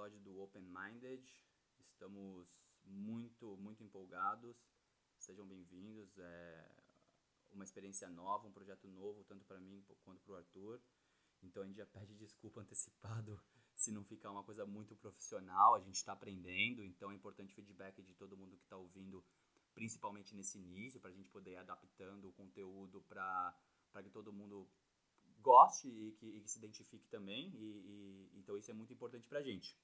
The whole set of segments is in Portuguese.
episódio do Open Minded. Estamos muito, muito empolgados. Sejam bem-vindos. É uma experiência nova, um projeto novo, tanto para mim quanto para o Arthur. Então a gente já pede desculpa antecipado se não ficar uma coisa muito profissional. A gente está aprendendo, então é importante o feedback de todo mundo que está ouvindo, principalmente nesse início, para a gente poder ir adaptando o conteúdo para que todo mundo goste e que, e que se identifique também. E, e, então isso é muito importante para a gente.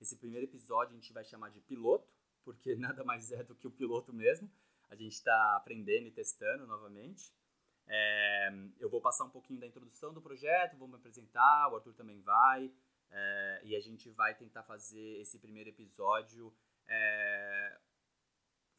Esse primeiro episódio a gente vai chamar de piloto, porque nada mais é do que o piloto mesmo. A gente está aprendendo e testando novamente. É, eu vou passar um pouquinho da introdução do projeto, vou me apresentar, o Arthur também vai, é, e a gente vai tentar fazer esse primeiro episódio é,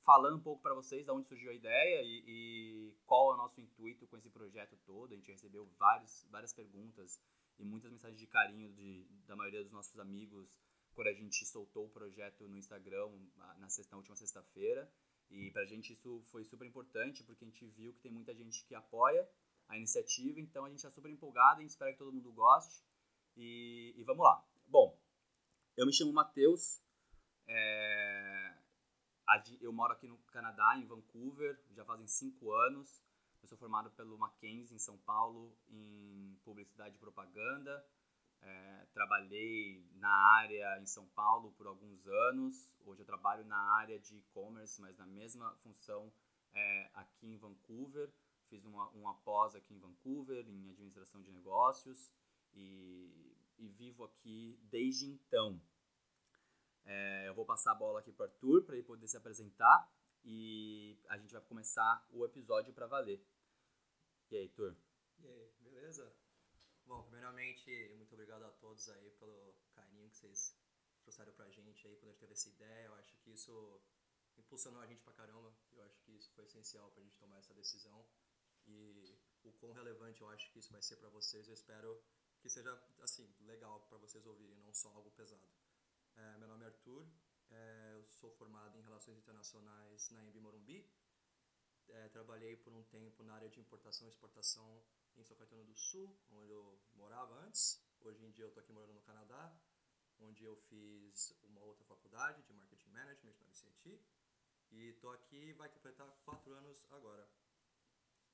falando um pouco para vocês de onde surgiu a ideia e, e, qual é o nosso intuito com esse projeto todo. A gente recebeu vários, várias perguntas e muitas mensagens de carinho de, da maioria dos nossos amigos quando a gente soltou o projeto no Instagram na, sexta, na última sexta-feira. E para a gente isso foi super importante porque a gente viu que tem muita gente que apoia a iniciativa, então a gente está super empolgado, a gente espera que todo mundo goste. E, e vamos lá. Bom, eu me chamo Matheus. É eu moro aqui no Canadá, em Vancouver, já fazem cinco anos. Eu sou formado pelo Mackenzie em São Paulo em publicidade e propaganda. É, trabalhei na área em São Paulo por alguns anos. Hoje eu trabalho na área de e-commerce, mas na mesma função é, aqui em Vancouver. Fiz uma, uma pós aqui em Vancouver em administração de negócios e, e vivo aqui desde então. É, eu vou passar a bola aqui para o Arthur para ele poder se apresentar e a gente vai começar o episódio para valer. E aí, Arthur? E aí, beleza? Bom, primeiramente, muito obrigado a todos aí pelo carinho que vocês trouxeram pra gente aí quando a gente teve essa ideia. Eu acho que isso impulsionou a gente pra caramba. Eu acho que isso foi essencial pra gente tomar essa decisão. E o quão relevante eu acho que isso vai ser para vocês, eu espero que seja assim legal para vocês ouvirem, não só algo pesado. É, meu nome é Arthur, é, eu sou formado em Relações Internacionais na Embi Morumbi. É, trabalhei por um tempo na área de importação e exportação em São Caetano do Sul, onde eu morava antes. Hoje em dia eu estou aqui morando no Canadá, onde eu fiz uma outra faculdade de Marketing Management na UCIT. E estou aqui, vai completar quatro anos agora.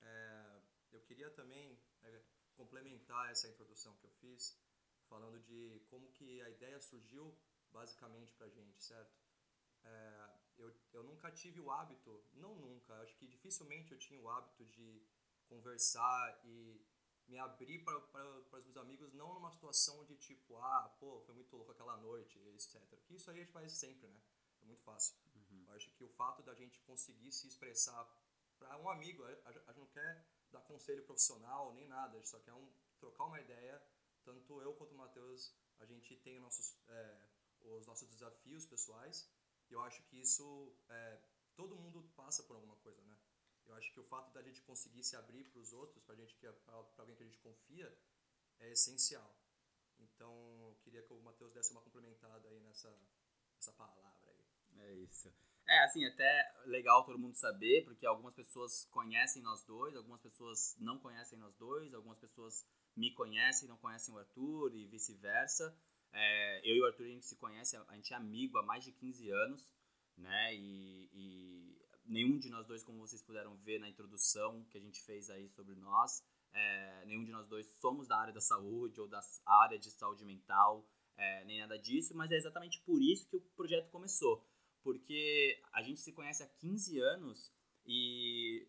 É, eu queria também é, complementar essa introdução que eu fiz, falando de como que a ideia surgiu basicamente pra gente, certo? É, eu, eu nunca tive o hábito, não nunca, acho que dificilmente eu tinha o hábito de conversar e me abrir para os meus amigos, não numa situação de tipo, ah, pô, foi muito louco aquela noite, etc. Que isso aí a gente faz sempre, né? É muito fácil. Uhum. Eu acho que o fato da gente conseguir se expressar para um amigo, a, gente não quer dar conselho profissional nem nada, a gente só quer um, trocar uma ideia. Tanto eu quanto o Matheus, a gente tem nossos. É, os nossos desafios pessoais. E eu acho que isso, é, todo mundo passa por alguma coisa, né? Eu acho que o fato da gente conseguir se abrir para os outros, para gente que para alguém que a gente confia, é essencial. Então, eu queria que o Matheus desse uma complementada aí nessa, nessa palavra aí. É isso. É, assim, até legal todo mundo saber, porque algumas pessoas conhecem nós dois, algumas pessoas não conhecem nós dois, algumas pessoas me conhecem, não conhecem o Arthur e vice-versa. É, eu e o Arthur, a gente se conhece, a gente é amigo há mais de 15 anos, né? E, e, nenhum de nós dois, como vocês puderam ver na introdução que a gente fez aí sobre nós, é, nenhum de nós dois somos da área da saúde ou da área de saúde mental, é, nem nada disso, mas é exatamente por isso que o projeto começou. Porque a gente se conhece há 15 anos e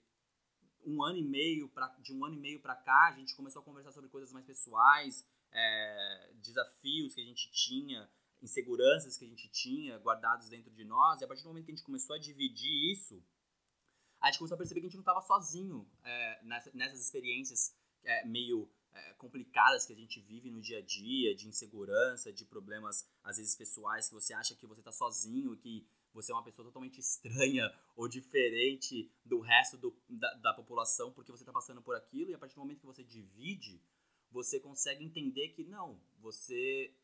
um ano e meio pra, de um ano e meio para cá a gente começou a conversar sobre coisas mais pessoais, é, desafios que a gente tinha, inseguranças que a gente tinha guardados dentro de nós, e a partir do momento que a gente começou a dividir isso, a gente começou a perceber que a gente não estava sozinho é, nessa, nessas experiências é, meio é, complicadas que a gente vive no dia a dia, de insegurança, de problemas, às vezes, pessoais, que você acha que você está sozinho que você é uma pessoa totalmente estranha ou diferente do resto do, da, da população porque você está passando por aquilo, e a partir do momento que você divide, você consegue entender que não, você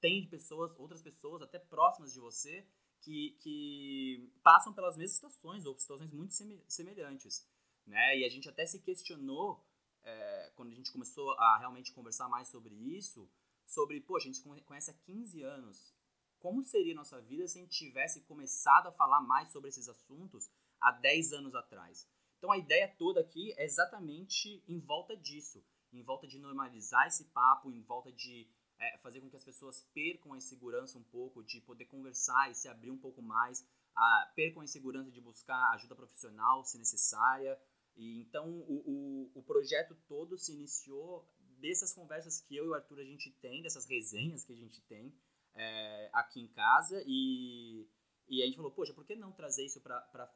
tem pessoas, outras pessoas até próximas de você que, que passam pelas mesmas situações ou situações muito semelhantes, né? E a gente até se questionou é, quando a gente começou a realmente conversar mais sobre isso, sobre, poxa, a gente se conhece há 15 anos. Como seria a nossa vida se a gente tivesse começado a falar mais sobre esses assuntos há 10 anos atrás? Então a ideia toda aqui é exatamente em volta disso, em volta de normalizar esse papo, em volta de é, fazer com que as pessoas percam a insegurança um pouco, de poder conversar e se abrir um pouco mais, a, percam a insegurança de buscar ajuda profissional se necessária. E então o, o, o projeto todo se iniciou dessas conversas que eu e o Arthur a gente tem, dessas resenhas que a gente tem é, aqui em casa e, e a gente falou, poxa, por que não trazer isso para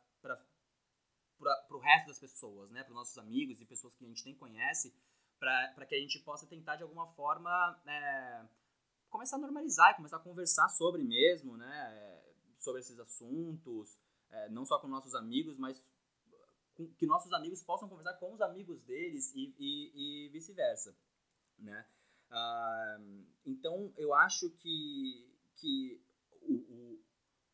o resto das pessoas, né? Para os nossos amigos e pessoas que a gente nem conhece, para que a gente possa tentar de alguma forma é, começar a normalizar, começar a conversar sobre mesmo, né, sobre esses assuntos, é, não só com nossos amigos, mas com, que nossos amigos possam conversar com os amigos deles e, e, e vice-versa, né? Ah, então eu acho que, que o, o,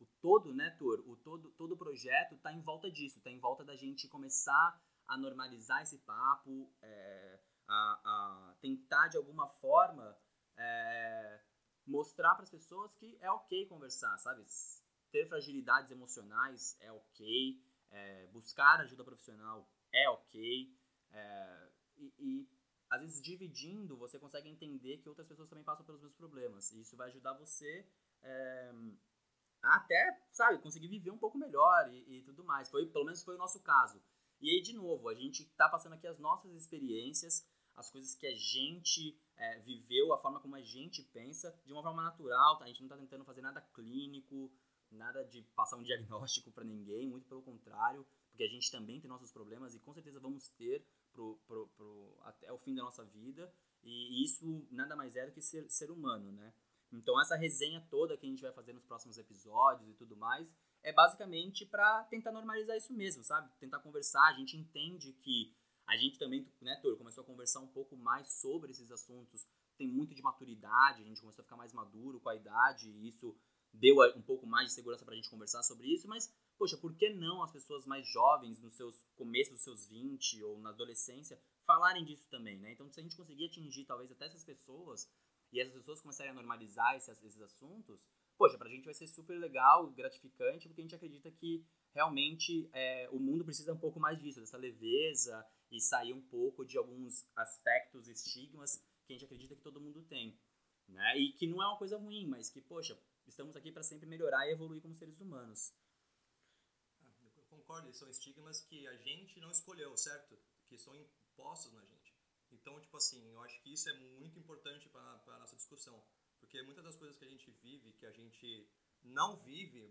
o todo, né, Tor, o todo, todo o projeto está em volta disso, está em volta da gente começar a normalizar esse papo, é, a, a tentar de alguma forma é, mostrar para as pessoas que é ok conversar, sabe? Ter fragilidades emocionais é ok, é, buscar ajuda profissional é ok, é, e, e, às vezes dividindo você consegue entender que outras pessoas também passam pelos mesmos problemas, e isso vai ajudar você é, até, sabe, conseguir viver um pouco melhor e, e tudo mais. Foi, pelo menos foi o nosso caso. E aí, de novo, a gente está passando aqui as nossas experiências, as coisas que a gente é, viveu, a forma como a gente pensa, de uma forma natural. Tá? A gente não está tentando fazer nada clínico, nada de passar um diagnóstico para ninguém, muito pelo contrário, porque a gente também tem nossos problemas e com certeza vamos ter pro, pro, pro, até o fim da nossa vida. E isso nada mais é do que ser, ser humano, né? Então essa resenha toda que a gente vai fazer nos próximos episódios e tudo mais é basicamente para tentar normalizar isso mesmo, sabe? Tentar conversar. A gente entende que a gente também, né, Tor, começou a conversar um pouco mais sobre esses assuntos. Tem muito de maturidade, a gente começou a ficar mais maduro com a idade, e isso deu um pouco mais de segurança para a gente conversar sobre isso, mas, poxa, por que não as pessoas mais jovens, nos seus começos dos seus 20 ou na adolescência, falarem disso também, né? Então, se a gente conseguir atingir talvez até essas pessoas, e essas pessoas começarem a normalizar esses, esses assuntos, poxa, pra gente vai ser super legal, gratificante, porque a gente acredita que realmente é, o mundo precisa um pouco mais disso, dessa leveza e sair um pouco de alguns aspectos, estigmas que a gente acredita que todo mundo tem. Né? E que não é uma coisa ruim, mas que, poxa, estamos aqui para sempre melhorar e evoluir como seres humanos. Ah, eu concordo, são estigmas que a gente não escolheu, certo? Que são impostos na gente. Então, tipo assim, eu acho que isso é muito importante para a nossa discussão. Porque muitas das coisas que a gente vive, que a gente não vive,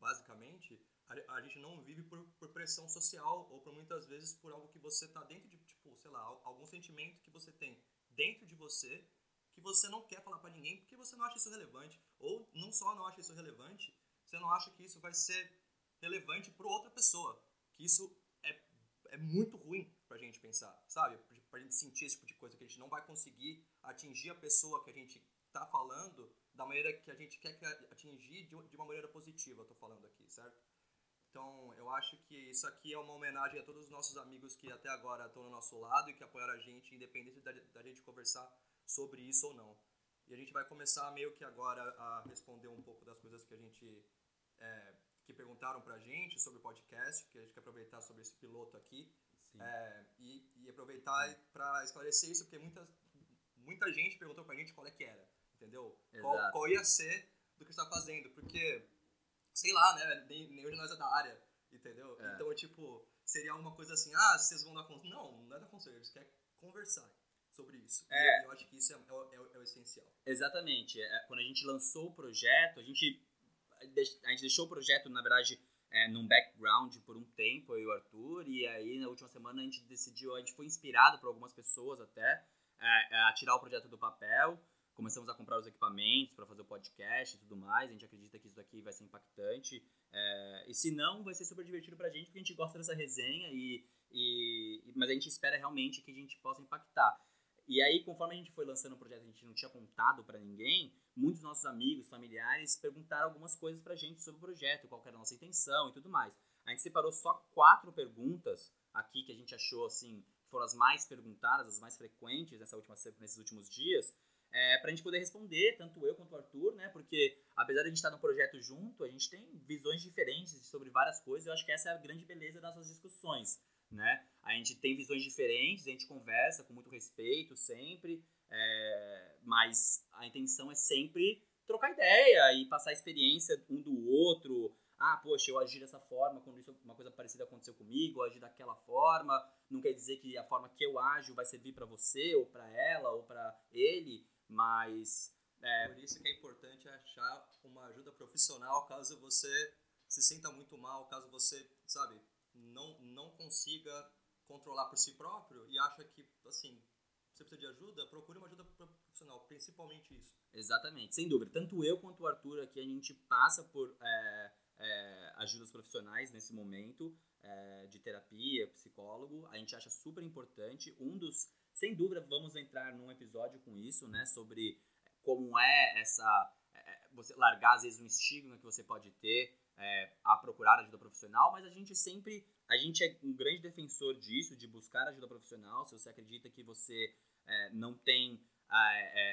basicamente, a, a gente não vive por, por, pressão social ou por muitas vezes por algo que você está dentro de, tipo, sei lá, algum sentimento que você tem dentro de você que você não quer falar para ninguém porque você não acha isso relevante. Ou não só não acha isso relevante, você não acha que isso vai ser relevante para outra pessoa. Que isso é, é muito ruim pra gente pensar, sabe? Pra gente sentir esse tipo de coisa, que a gente não vai conseguir atingir a pessoa que a gente tá falando da maneira que a gente quer atingir de uma maneira positiva, eu tô falando aqui, certo? Então, eu acho que isso aqui é uma homenagem a todos os nossos amigos que até agora estão no nosso lado e que apoiaram a gente, independente da, da gente conversar sobre isso ou não. E a gente vai começar meio que agora a responder um pouco das coisas que a gente é, que perguntaram pra gente sobre o podcast, que a gente quer aproveitar sobre esse piloto aqui é, e, e, aproveitar para esclarecer isso, porque muita, muita gente perguntou pra gente qual é que era, entendeu? Qual, qual, ia ser do que está fazendo, porque sei lá, né? Nem, nem hoje nós é da área, entendeu? É. Então, tipo, seria alguma coisa assim, ah, vocês vão dar conselho. Não, não é dar conselho, eles querem conversar sobre isso. É. Eu, eu acho que isso é, é, é, é o essencial. Exatamente. É, quando a gente lançou o projeto, a gente, a gente deixou o projeto, na verdade, é, num background por um tempo, eu e o Arthur, e aí na última semana a gente decidiu, a gente foi inspirado por algumas pessoas até, é, a tirar o projeto do papel começamos a comprar os equipamentos para fazer o podcast e tudo mais. A gente acredita que isso daqui vai ser impactante. É, e se não, vai ser super divertido para a gente, porque a gente gosta dessa resenha, e, e, mas a gente espera realmente que a gente possa impactar. E aí, conforme a gente foi lançando o projeto, a gente não tinha contado para ninguém, muitos nossos amigos, familiares perguntaram algumas coisas para a gente sobre o projeto, qual era a nossa intenção e tudo mais. A gente separou só quatro perguntas aqui que a gente achou assim foram as mais perguntadas, as mais frequentes nessa última, nesses últimos dias, é, para a gente poder responder, tanto eu quanto o Arthur, né? Porque apesar de a gente estar no projeto junto, a gente tem visões diferentes sobre várias coisas. Eu acho que essa é a grande beleza das nossas discussões, né? A gente tem visões diferentes, a gente conversa com muito respeito sempre, é, mas a intenção é sempre trocar ideia e passar a experiência um do outro. Ah, poxa, eu agi dessa forma quando isso, uma coisa parecida aconteceu comigo, eu agi daquela forma. Não quer dizer que a forma que eu ajo vai servir para você ou para ela ou para ele, mas é... por isso que é importante achar uma ajuda profissional caso você se sinta muito mal, caso você, sabe, não não consiga controlar por si próprio e acha que assim você precisa de ajuda, procure uma ajuda profissional, principalmente isso. Exatamente, sem dúvida. Tanto eu quanto o Arthur aqui, a gente passa por é, é, ajudas profissionais nesse momento é, de terapia, psicólogo. A gente acha super importante. Um dos, sem dúvida, vamos entrar num episódio com isso, né, sobre como é essa é, você largar às vezes um estigma que você pode ter é, a procurar ajuda profissional, mas a gente sempre, a gente é um grande defensor disso, de buscar ajuda profissional. Se você acredita que você não tem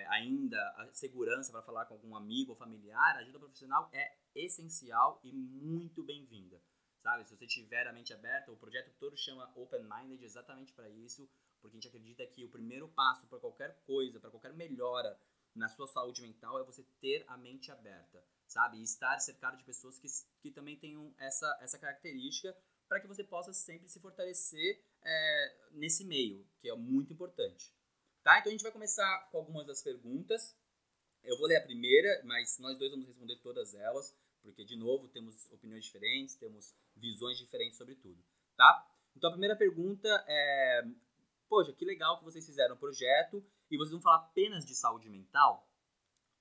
ainda a segurança para falar com algum amigo ou familiar, a ajuda profissional é essencial e muito bem-vinda. Sabe, se você tiver a mente aberta, o projeto todo chama Open Minded exatamente para isso, porque a gente acredita que o primeiro passo para qualquer coisa, para qualquer melhora na sua saúde mental é você ter a mente aberta, sabe? E estar cercado de pessoas que, que também tenham essa, essa característica para que você possa sempre se fortalecer é, nesse meio, que é muito importante. Tá? Então a gente vai começar com algumas das perguntas. Eu vou ler a primeira, mas nós dois vamos responder todas elas, porque, de novo, temos opiniões diferentes, temos visões diferentes sobre tudo, tá? Então a primeira pergunta é: Poxa, que legal que vocês fizeram o projeto e vocês vão falar apenas de saúde mental?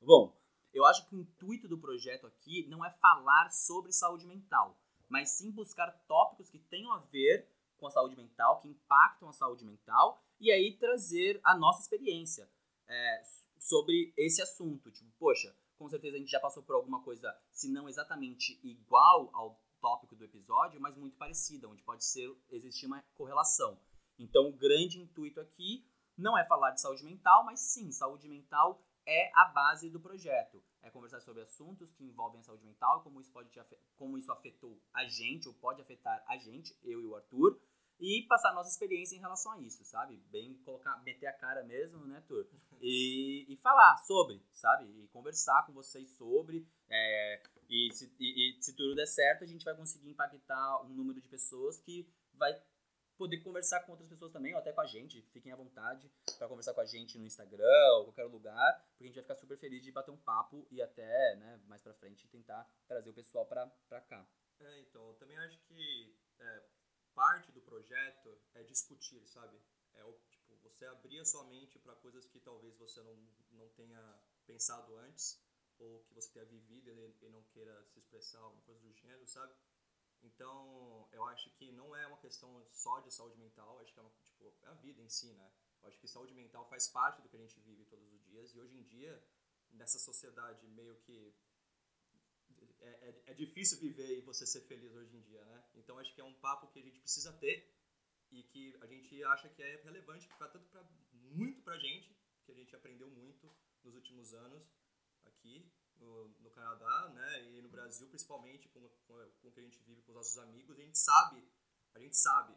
Bom, eu acho que o intuito do projeto aqui não é falar sobre saúde mental, mas sim buscar tópicos que tenham a ver com a saúde mental, que impactam a saúde mental, e aí trazer a nossa experiência é, sobre esse assunto. Tipo, poxa, com certeza a gente já passou por alguma coisa, se não exatamente igual ao tópico do episódio, mas muito parecida, onde pode ser existir uma correlação. Então, o grande intuito aqui não é falar de saúde mental, mas sim, saúde mental é a base do projeto. É conversar sobre assuntos que envolvem a saúde mental, como isso pode como isso afetou a gente ou pode afetar a gente, eu e o Arthur, e passar nossa experiência em relação a isso, sabe? Bem colocar, meter a cara mesmo, né, Arthur? E, e falar sobre, sabe? E conversar com vocês sobre. É, e, se, e, e se tudo der certo, a gente vai conseguir impactar um número de pessoas que vai poder conversar com outras pessoas também, ou até com a gente. Fiquem à vontade para conversar com a gente no Instagram ou qualquer lugar, porque a gente vai ficar super feliz de bater um papo e até, né, mais para frente tentar trazer o pessoal para cá. É, então, eu também acho que é, parte do projeto é discutir, sabe? É você abrir a sua mente para coisas que talvez você não, não tenha pensado antes ou que você tenha vivido e, não queira se expressar, alguma coisa do gênero, sabe? Então, eu acho que não é uma questão só de saúde mental, acho que é, uma, tipo, é a vida em si, né? Eu acho que saúde mental faz parte do que a gente vive todos os dias e hoje em dia, nessa sociedade meio que é, é, é, difícil viver e você ser feliz hoje em dia, né? Então acho que é um papo que a gente precisa ter e que a gente acha que é relevante pra, tanto para muito pra gente, que a gente aprendeu muito nos últimos anos aqui no, no Canadá, né, e no Brasil, principalmente com, com, com o que a gente vive com os nossos amigos, a gente sabe, a gente sabe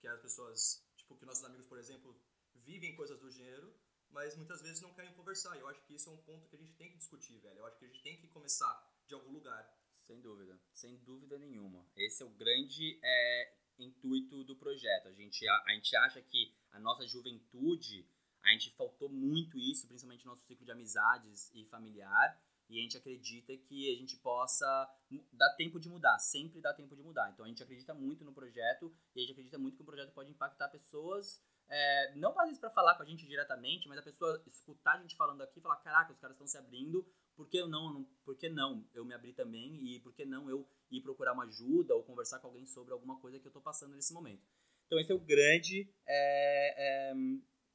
que as pessoas, tipo, que nossos amigos, por exemplo, vivem coisas do gênero, mas muitas vezes não querem conversar. E eu acho que isso é um ponto que a gente tem que discutir, velho. Eu acho que a gente tem que começar de algum lugar. Sem dúvida, sem dúvida nenhuma. Esse é o grande é, intuito do projeto. A gente, a, a gente acha que a nossa juventude, a gente faltou muito isso, principalmente no nosso ciclo de amizades e familiar. E a gente acredita que a gente possa dar tempo de mudar, sempre dá tempo de mudar. Então a gente acredita muito no projeto e a gente acredita muito que o projeto pode impactar pessoas, é, não às vezes para falar com a gente diretamente, mas a pessoa escutar a gente falando aqui e falar: caraca, os caras estão se abrindo, por que não, não, por que não eu me abrir também e por que não eu ir procurar uma ajuda ou conversar com alguém sobre alguma coisa que eu estou passando nesse momento. Então esse é o grande é, é,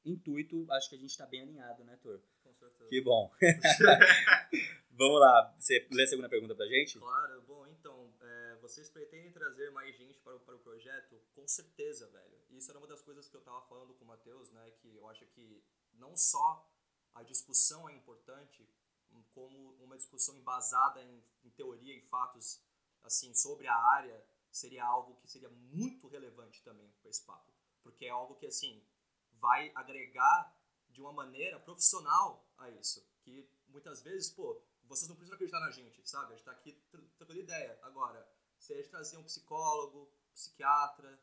intuito, acho que a gente está bem alinhado, né, Tor? Com certeza. Que bom. Vamos lá, você lê a segunda pergunta pra gente? Claro, bom, então, é, vocês pretendem trazer mais gente para, para o projeto? Com certeza, velho. Isso era uma das coisas que eu tava falando com o Matheus, né, que eu acho que não só a discussão é importante, como uma discussão embasada em, em teoria e fatos assim sobre a área seria algo que seria muito relevante também para esse papo, porque é algo que assim vai agregar de uma maneira profissional a isso, que muitas vezes, pô, vocês não precisam acreditar na gente, sabe? A gente está aqui trocando ideia. Agora, se a gente trazer um psicólogo, psiquiatra,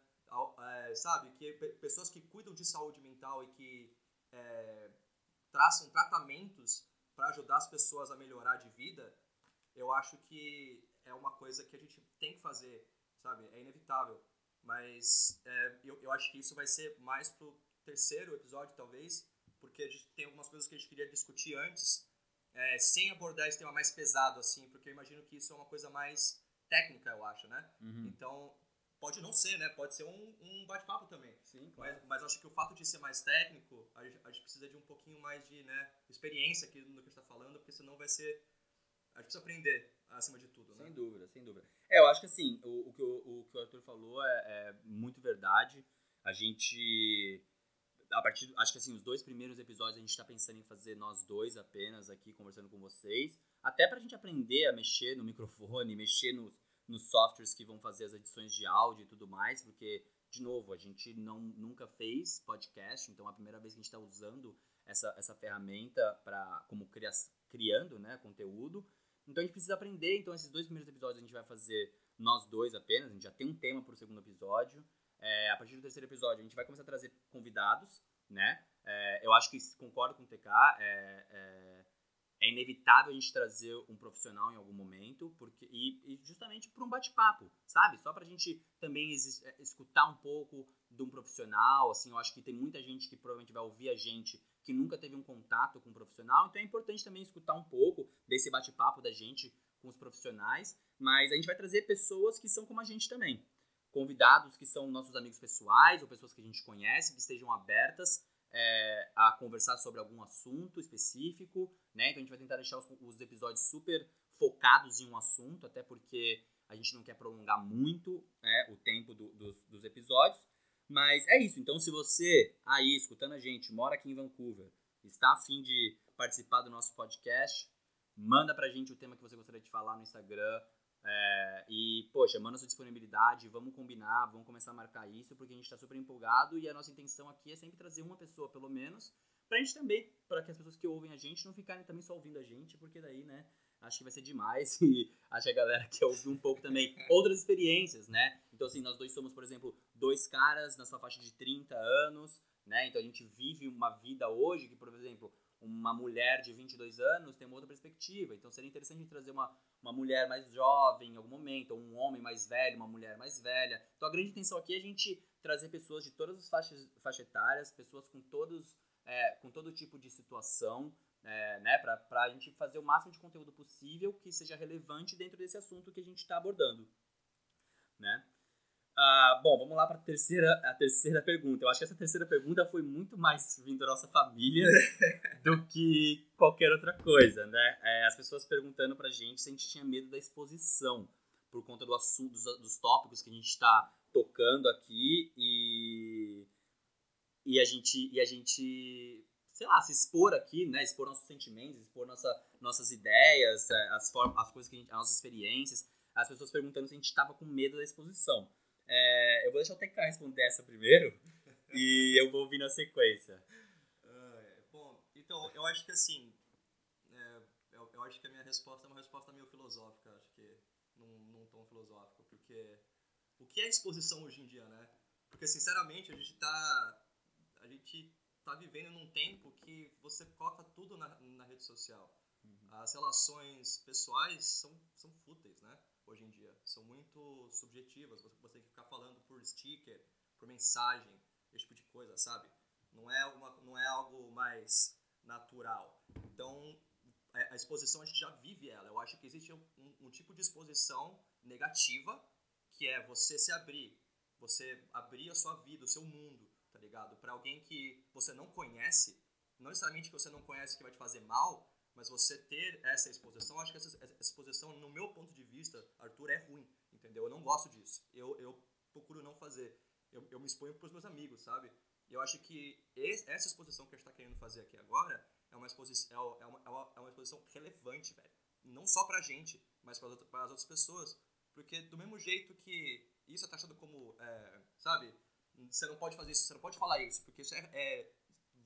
é, sabe? Que pessoas que cuidam de saúde mental e que é, traçam tratamentos para ajudar as pessoas a melhorar de vida, eu acho que é uma coisa que a gente tem que fazer, sabe? É inevitável. Mas é, eu, eu acho que isso vai ser mais pro terceiro episódio, talvez, porque a gente tem algumas coisas que a gente queria discutir antes, é, sem abordar esse tema mais pesado, assim, porque eu imagino que isso é uma coisa mais técnica, eu acho, né? Uhum. Então, pode não ser, né? Pode ser um, um bate-papo também. Sim, claro. mas, mas acho que o fato de ser mais técnico, a gente, a gente precisa de um pouquinho mais de né, experiência aqui no que a gente está falando, porque senão vai ser... A gente precisa aprender acima de tudo, né? Sem dúvida, sem dúvida. É, eu acho que assim, o, o, que, o, o que o Arthur falou é, é muito verdade. A gente a partir, acho que assim, os dois primeiros episódios a gente está pensando em fazer nós dois apenas aqui conversando com vocês, até para a gente aprender a mexer no microfone, mexer nos, nos softwares que vão fazer as edições de áudio e tudo mais, porque de novo a gente não nunca fez podcast, então é a primeira vez que a gente está usando essa, essa ferramenta para como cria, criando, né, conteúdo. Então a gente precisa aprender. Então esses dois primeiros episódios a gente vai fazer nós dois apenas. A gente já tem um tema para o segundo episódio. É, a partir do terceiro episódio, a gente vai começar a trazer convidados, né? É, eu acho que concordo com o TK, é, é, inevitável a gente trazer um profissional em algum momento, porque e, e justamente para um bate-papo, sabe? Só para a gente também é, escutar um pouco de um profissional, assim, eu acho que tem muita gente que provavelmente vai ouvir a gente que nunca teve um contato com um profissional, então é importante também escutar um pouco desse bate-papo da gente com os profissionais, mas a gente vai trazer pessoas que são como a gente também, convidados que são nossos amigos pessoais ou pessoas que a gente conhece, que estejam abertas é, a conversar sobre algum assunto específico, né? Então a gente vai tentar deixar os, os, episódios super focados em um assunto, até porque a gente não quer prolongar muito é, o tempo do, dos, dos episódios. Mas é isso. Então, se você aí escutando a gente, mora aqui em Vancouver, está afim de participar do nosso podcast, manda pra gente o tema que você gostaria de falar no Instagram. É, e, poxa, manda sua disponibilidade, vamos combinar, vamos começar a marcar isso, porque a gente está super empolgado e a nossa intenção aqui é sempre trazer uma pessoa, pelo menos, pra gente também, para que as pessoas que ouvem a gente não ficarem também só ouvindo a gente, porque daí, né, acho que vai ser demais e acho que a galera quer ouvir um pouco também outras experiências, né? Então, assim, nós dois somos, por exemplo, dois caras na sua faixa de 30 anos, né? Então a gente vive uma vida hoje que, por exemplo, uma mulher de 22 anos tem uma outra perspectiva. Então seria interessante trazer uma, uma mulher mais jovem em algum momento, ou um homem mais velho, uma mulher mais velha. Então a grande intenção aqui é a gente trazer pessoas de todas as faixas, faixas etárias, pessoas com todos é, com todo tipo de situação, é, né, para a gente fazer o máximo de conteúdo possível que seja relevante dentro desse assunto que a gente está abordando, né? Ah, bom, vamos lá para a terceira, a terceira pergunta. Eu acho que essa terceira pergunta foi muito mais vindo da nossa família do que qualquer outra coisa, né? É, as pessoas perguntando para a gente se a gente tinha medo da exposição por conta do assunto, dos, dos tópicos que a gente está tocando aqui e, e a gente e a gente sei lá se expor aqui, né? Expor nossos sentimentos, expor nossa, nossas ideias, é, as formas, as coisas que a gente, as nossas experiências. As pessoas perguntando se a gente estava com medo da exposição. É, eu vou deixar o TK responder essa primeiro e eu vou ouvir na sequência. Uh, bom, então, eu acho que assim, é, eu, eu, acho que a minha resposta é uma resposta meio filosófica, acho que num, num tom filosófico, porque o que é exposição hoje em dia, né? Porque, sinceramente, a gente tá, a gente tá vivendo num tempo que você coloca tudo na, na rede social. Uhum. As relações pessoais são, são fúteis, né? hoje em dia. São muito subjetivas. Você, você tem que ficar falando por sticker, por mensagem, esse tipo de coisa, sabe? Não é, uma, não é algo mais natural. Então, a exposição a gente já vive ela. Eu acho que existe um, um, tipo de exposição negativa, que é você se abrir, você abrir a sua vida, o seu mundo, ligado? Para alguém que você não conhece, não necessariamente que você não conhece que vai te fazer mal, mas você ter essa exposição, acho que essa, essa, exposição, no meu ponto de vista, Arthur, é ruim, entendeu? Eu não gosto disso. Eu, eu procuro não fazer. Eu, eu me exponho para os meus amigos, sabe? Eu acho que esse, essa exposição que a gente está querendo fazer aqui agora é uma exposição, é, é uma, é uma, é uma exposição relevante, velho. Não só pra gente, mas para as outras pessoas. Porque do mesmo jeito que isso é taxado como, é, sabe, você não pode fazer isso, você não pode falar isso, porque isso é, é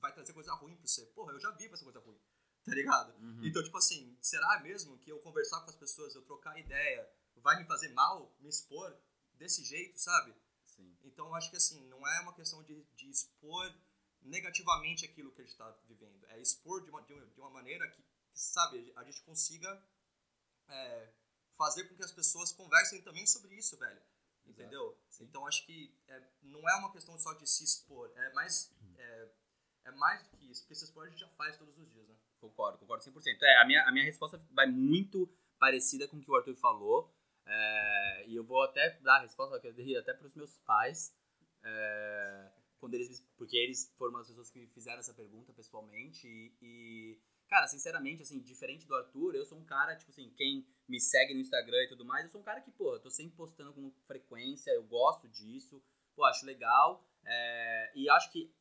vai trazer coisa ruim pra você. Porra, eu já vi essa coisa ruim, tá ligado? Uhum. Então, tipo assim, será mesmo que eu conversar com as pessoas, eu trocar ideia, vai me fazer mal, me expor desse jeito, sabe? Sim. Então, eu acho que assim, não é uma questão de, de expor negativamente aquilo que a gente está vivendo, é expor de uma, de uma, de uma maneira que, que, sabe, a gente consiga é, fazer com que as pessoas conversem também sobre isso, velho. Entendeu? Então acho que é, não é uma questão só de se expor, é mais, é, é mais do que isso, porque se expor a gente já faz todos os dias, né? Concordo, concordo 100%. É, a minha, a minha resposta vai muito parecida com o que o Arthur falou, é, e eu vou até dar a resposta que eu dei até para os meus pais, é, quando eles, porque eles foram das pessoas que me fizeram essa pergunta pessoalmente, e, e Cara, sinceramente, assim, diferente do Arthur, eu sou um cara, tipo assim, quem me segue no Instagram e tudo mais, eu sou um cara que, pô, eu tô sempre postando com frequência, eu gosto disso, pô, acho legal. É, e acho que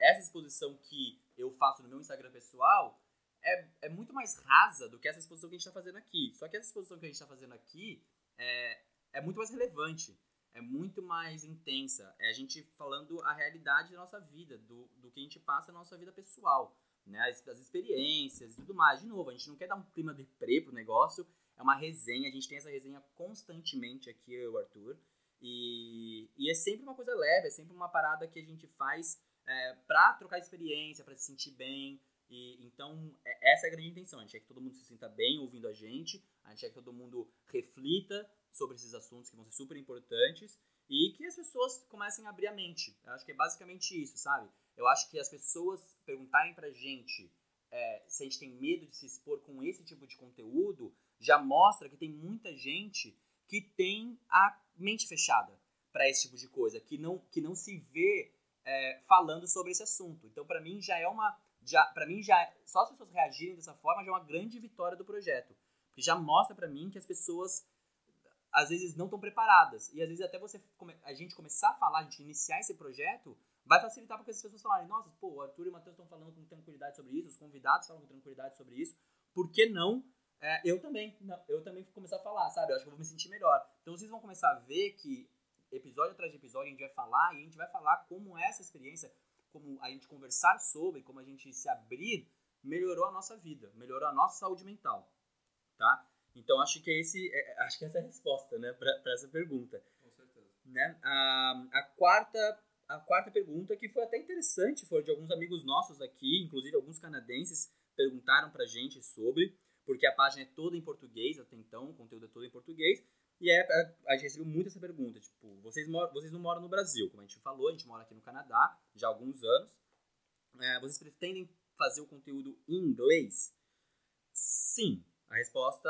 essa exposição que eu faço no meu Instagram pessoal é, é muito mais rasa do que essa exposição que a gente tá fazendo aqui. Só que essa exposição que a gente tá fazendo aqui é, é muito mais relevante, é muito mais intensa. É a gente falando a realidade da nossa vida, do, do que a gente passa na nossa vida pessoal né, as, as, experiências e tudo mais. De novo, a gente não quer dar um clima de pré pro negócio, é uma resenha, a gente tem essa resenha constantemente aqui, eu e o Arthur, e, e é sempre uma coisa leve, é sempre uma parada que a gente faz é, pra trocar experiência, para se sentir bem, e então é, essa é a grande intenção, a gente quer que todo mundo se sinta bem ouvindo a gente, a gente quer que todo mundo reflita sobre esses assuntos que vão ser super importantes, e que as pessoas comecem a abrir a mente. Eu acho que é basicamente isso, sabe? Eu acho que as pessoas perguntarem pra gente é, se a gente tem medo de se expor com esse tipo de conteúdo já mostra que tem muita gente que tem a mente fechada para esse tipo de coisa, que não, que não se vê é, falando sobre esse assunto. Então, para mim, já é uma. Para mim, já só as pessoas reagirem dessa forma já é uma grande vitória do projeto. Porque já mostra para mim que as pessoas às vezes não estão preparadas. E às vezes até você a gente começar a falar, a gente iniciar esse projeto, vai facilitar porque as pessoas falarem, nossa, pô, o Arthur e o Matheus estão falando com tranquilidade sobre isso, os convidados falam com tranquilidade sobre isso, por que não é, eu também, não, eu também começar a falar, sabe? Eu acho que eu vou me sentir melhor. Então vocês vão começar a ver que episódio atrás de episódio a gente vai falar e a gente vai falar como essa experiência, como a gente conversar sobre, como a gente se abrir, melhorou a nossa vida, melhorou a nossa saúde mental, tá? Então acho que esse, é, é, acho que essa é a resposta, né, para essa pergunta. Com certeza. Né? A, a quarta a quarta pergunta, que foi até interessante, foi de alguns amigos nossos aqui, inclusive alguns canadenses perguntaram pra gente sobre, porque a página é toda em português até então, o conteúdo é todo em português, e é, a, gente recebeu muito essa pergunta, tipo, vocês, vocês não moram no Brasil, como a gente falou, a gente mora aqui no Canadá já há alguns anos, é, vocês pretendem fazer o conteúdo em inglês? Sim, a resposta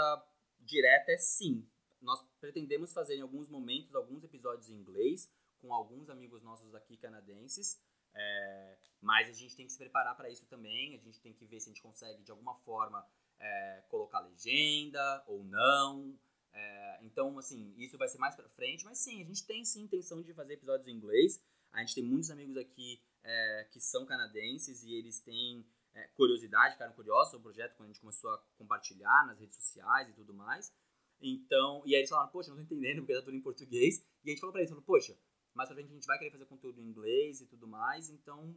direta é sim. Nós pretendemos fazer em alguns momentos alguns episódios em inglês, com alguns amigos nossos aqui canadenses, é, mas a gente tem que se preparar para isso também. A gente tem que ver se a gente consegue de alguma forma é, colocar legenda ou não. É, então, assim, isso vai ser mais para frente, mas sim, a gente tem sim intenção de fazer episódios em inglês. A gente tem muitos amigos aqui é, que são canadenses e eles têm é, curiosidade, ficaram curiosos sobre o projeto quando a gente começou a compartilhar nas redes sociais e tudo mais. Então, e aí eles falaram, poxa, não tô entendendo porque tá tudo em português. E a gente falou pra eles, falou, poxa, mais pra frente a gente vai querer fazer conteúdo em inglês e tudo mais, então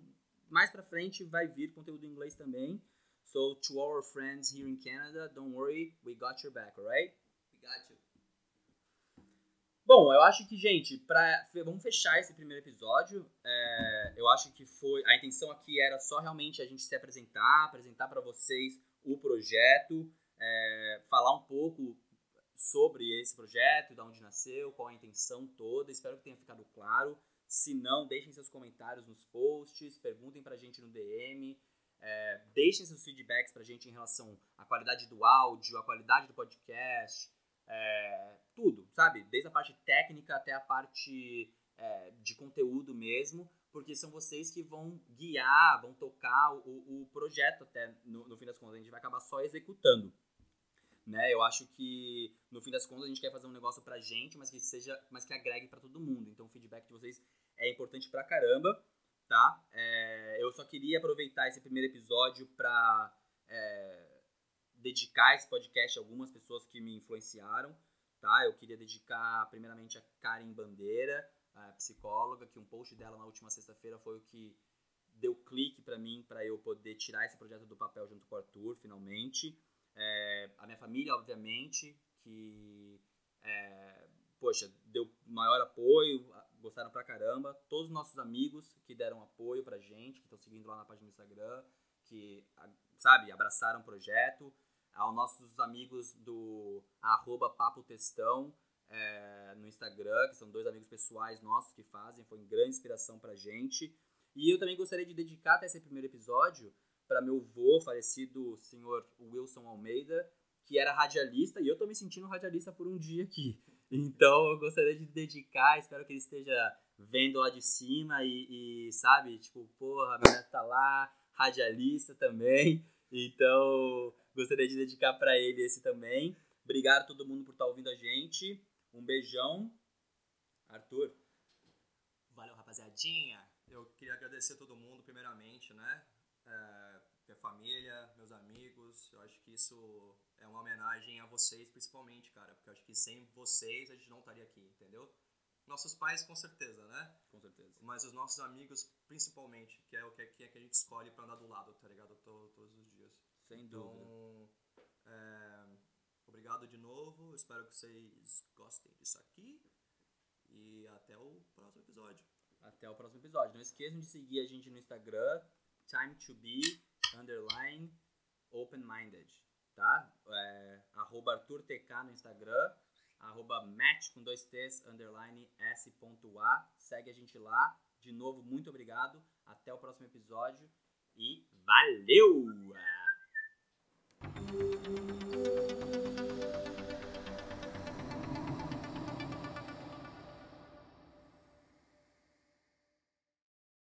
mais pra frente vai vir conteúdo em inglês também. So to our friends here in Canada, don't worry, we got your back, alright? We got you. Bom, eu acho que, gente, pra, vamos fechar esse primeiro episódio. É, eu acho que foi. A intenção aqui era só realmente a gente se apresentar, apresentar para vocês o projeto, é, falar um pouco sobre esse projeto, de onde nasceu, qual a intenção toda. Espero que tenha ficado claro. Se não, deixem seus comentários nos posts, perguntem pra gente no DM, é, deixem seus feedbacks pra gente em relação à qualidade do áudio, à qualidade do podcast, é, tudo, sabe? Desde a parte técnica até a parte é, de conteúdo mesmo, porque são vocês que vão guiar, vão tocar o, o projeto até no, no fim das contas. A gente vai acabar só executando né? Eu acho que no fim das contas a gente quer fazer um negócio pra gente, mas que seja, mas que agregue para todo mundo. Então o feedback de vocês é importante pra caramba, tá? É, eu só queria aproveitar esse primeiro episódio pra é, dedicar esse podcast a algumas pessoas que me influenciaram, tá? Eu queria dedicar primeiramente a Karen Bandeira, a psicóloga, que um post dela na última sexta-feira foi o que deu clique para mim para eu poder tirar esse projeto do papel junto com o Arthur, finalmente. É, a minha família, obviamente, que, é, poxa, deu maior apoio, gostaram pra caramba. Todos os nossos amigos que deram apoio pra gente, que estão seguindo lá na página do Instagram, que, sabe, abraçaram o projeto. Aos nossos amigos do arroba Papo é, no Instagram, que são dois amigos pessoais nossos que fazem, foi grande inspiração pra gente. E eu também gostaria de dedicar até esse primeiro episódio para meu avô falecido, o senhor Wilson Almeida, que era radialista, e eu tô me sentindo radialista por um dia aqui. Então eu gostaria de dedicar, espero que ele esteja vendo lá de cima e, e sabe, tipo, porra, a minha tá lá, radialista também. Então gostaria de dedicar para ele esse também. Obrigado a todo mundo por estar tá ouvindo a gente. Um beijão. Arthur. Valeu, rapaziadinha. Eu queria agradecer a todo mundo, primeiramente, né? É, minha família, meus amigos. Eu acho que isso é uma homenagem a vocês, principalmente, cara. Porque eu acho que sem vocês a gente não estaria aqui, entendeu? Nossos pais, com certeza, né? Com certeza. Mas os nossos amigos, principalmente, que é o que, que, é que a gente escolhe pra andar do lado, tá ligado? todos os dias. Sem então, dúvida. É, obrigado de novo. Espero que vocês gostem disso aqui. E até o próximo episódio. Até o próximo episódio. Não esqueçam de seguir a gente no Instagram, time to be, underline, open-minded, tá? É, arroba ArthurTK no Instagram, arroba match com dois T's, underline S.A. Segue a gente lá. De novo, muito obrigado. Até o próximo episódio e valeu!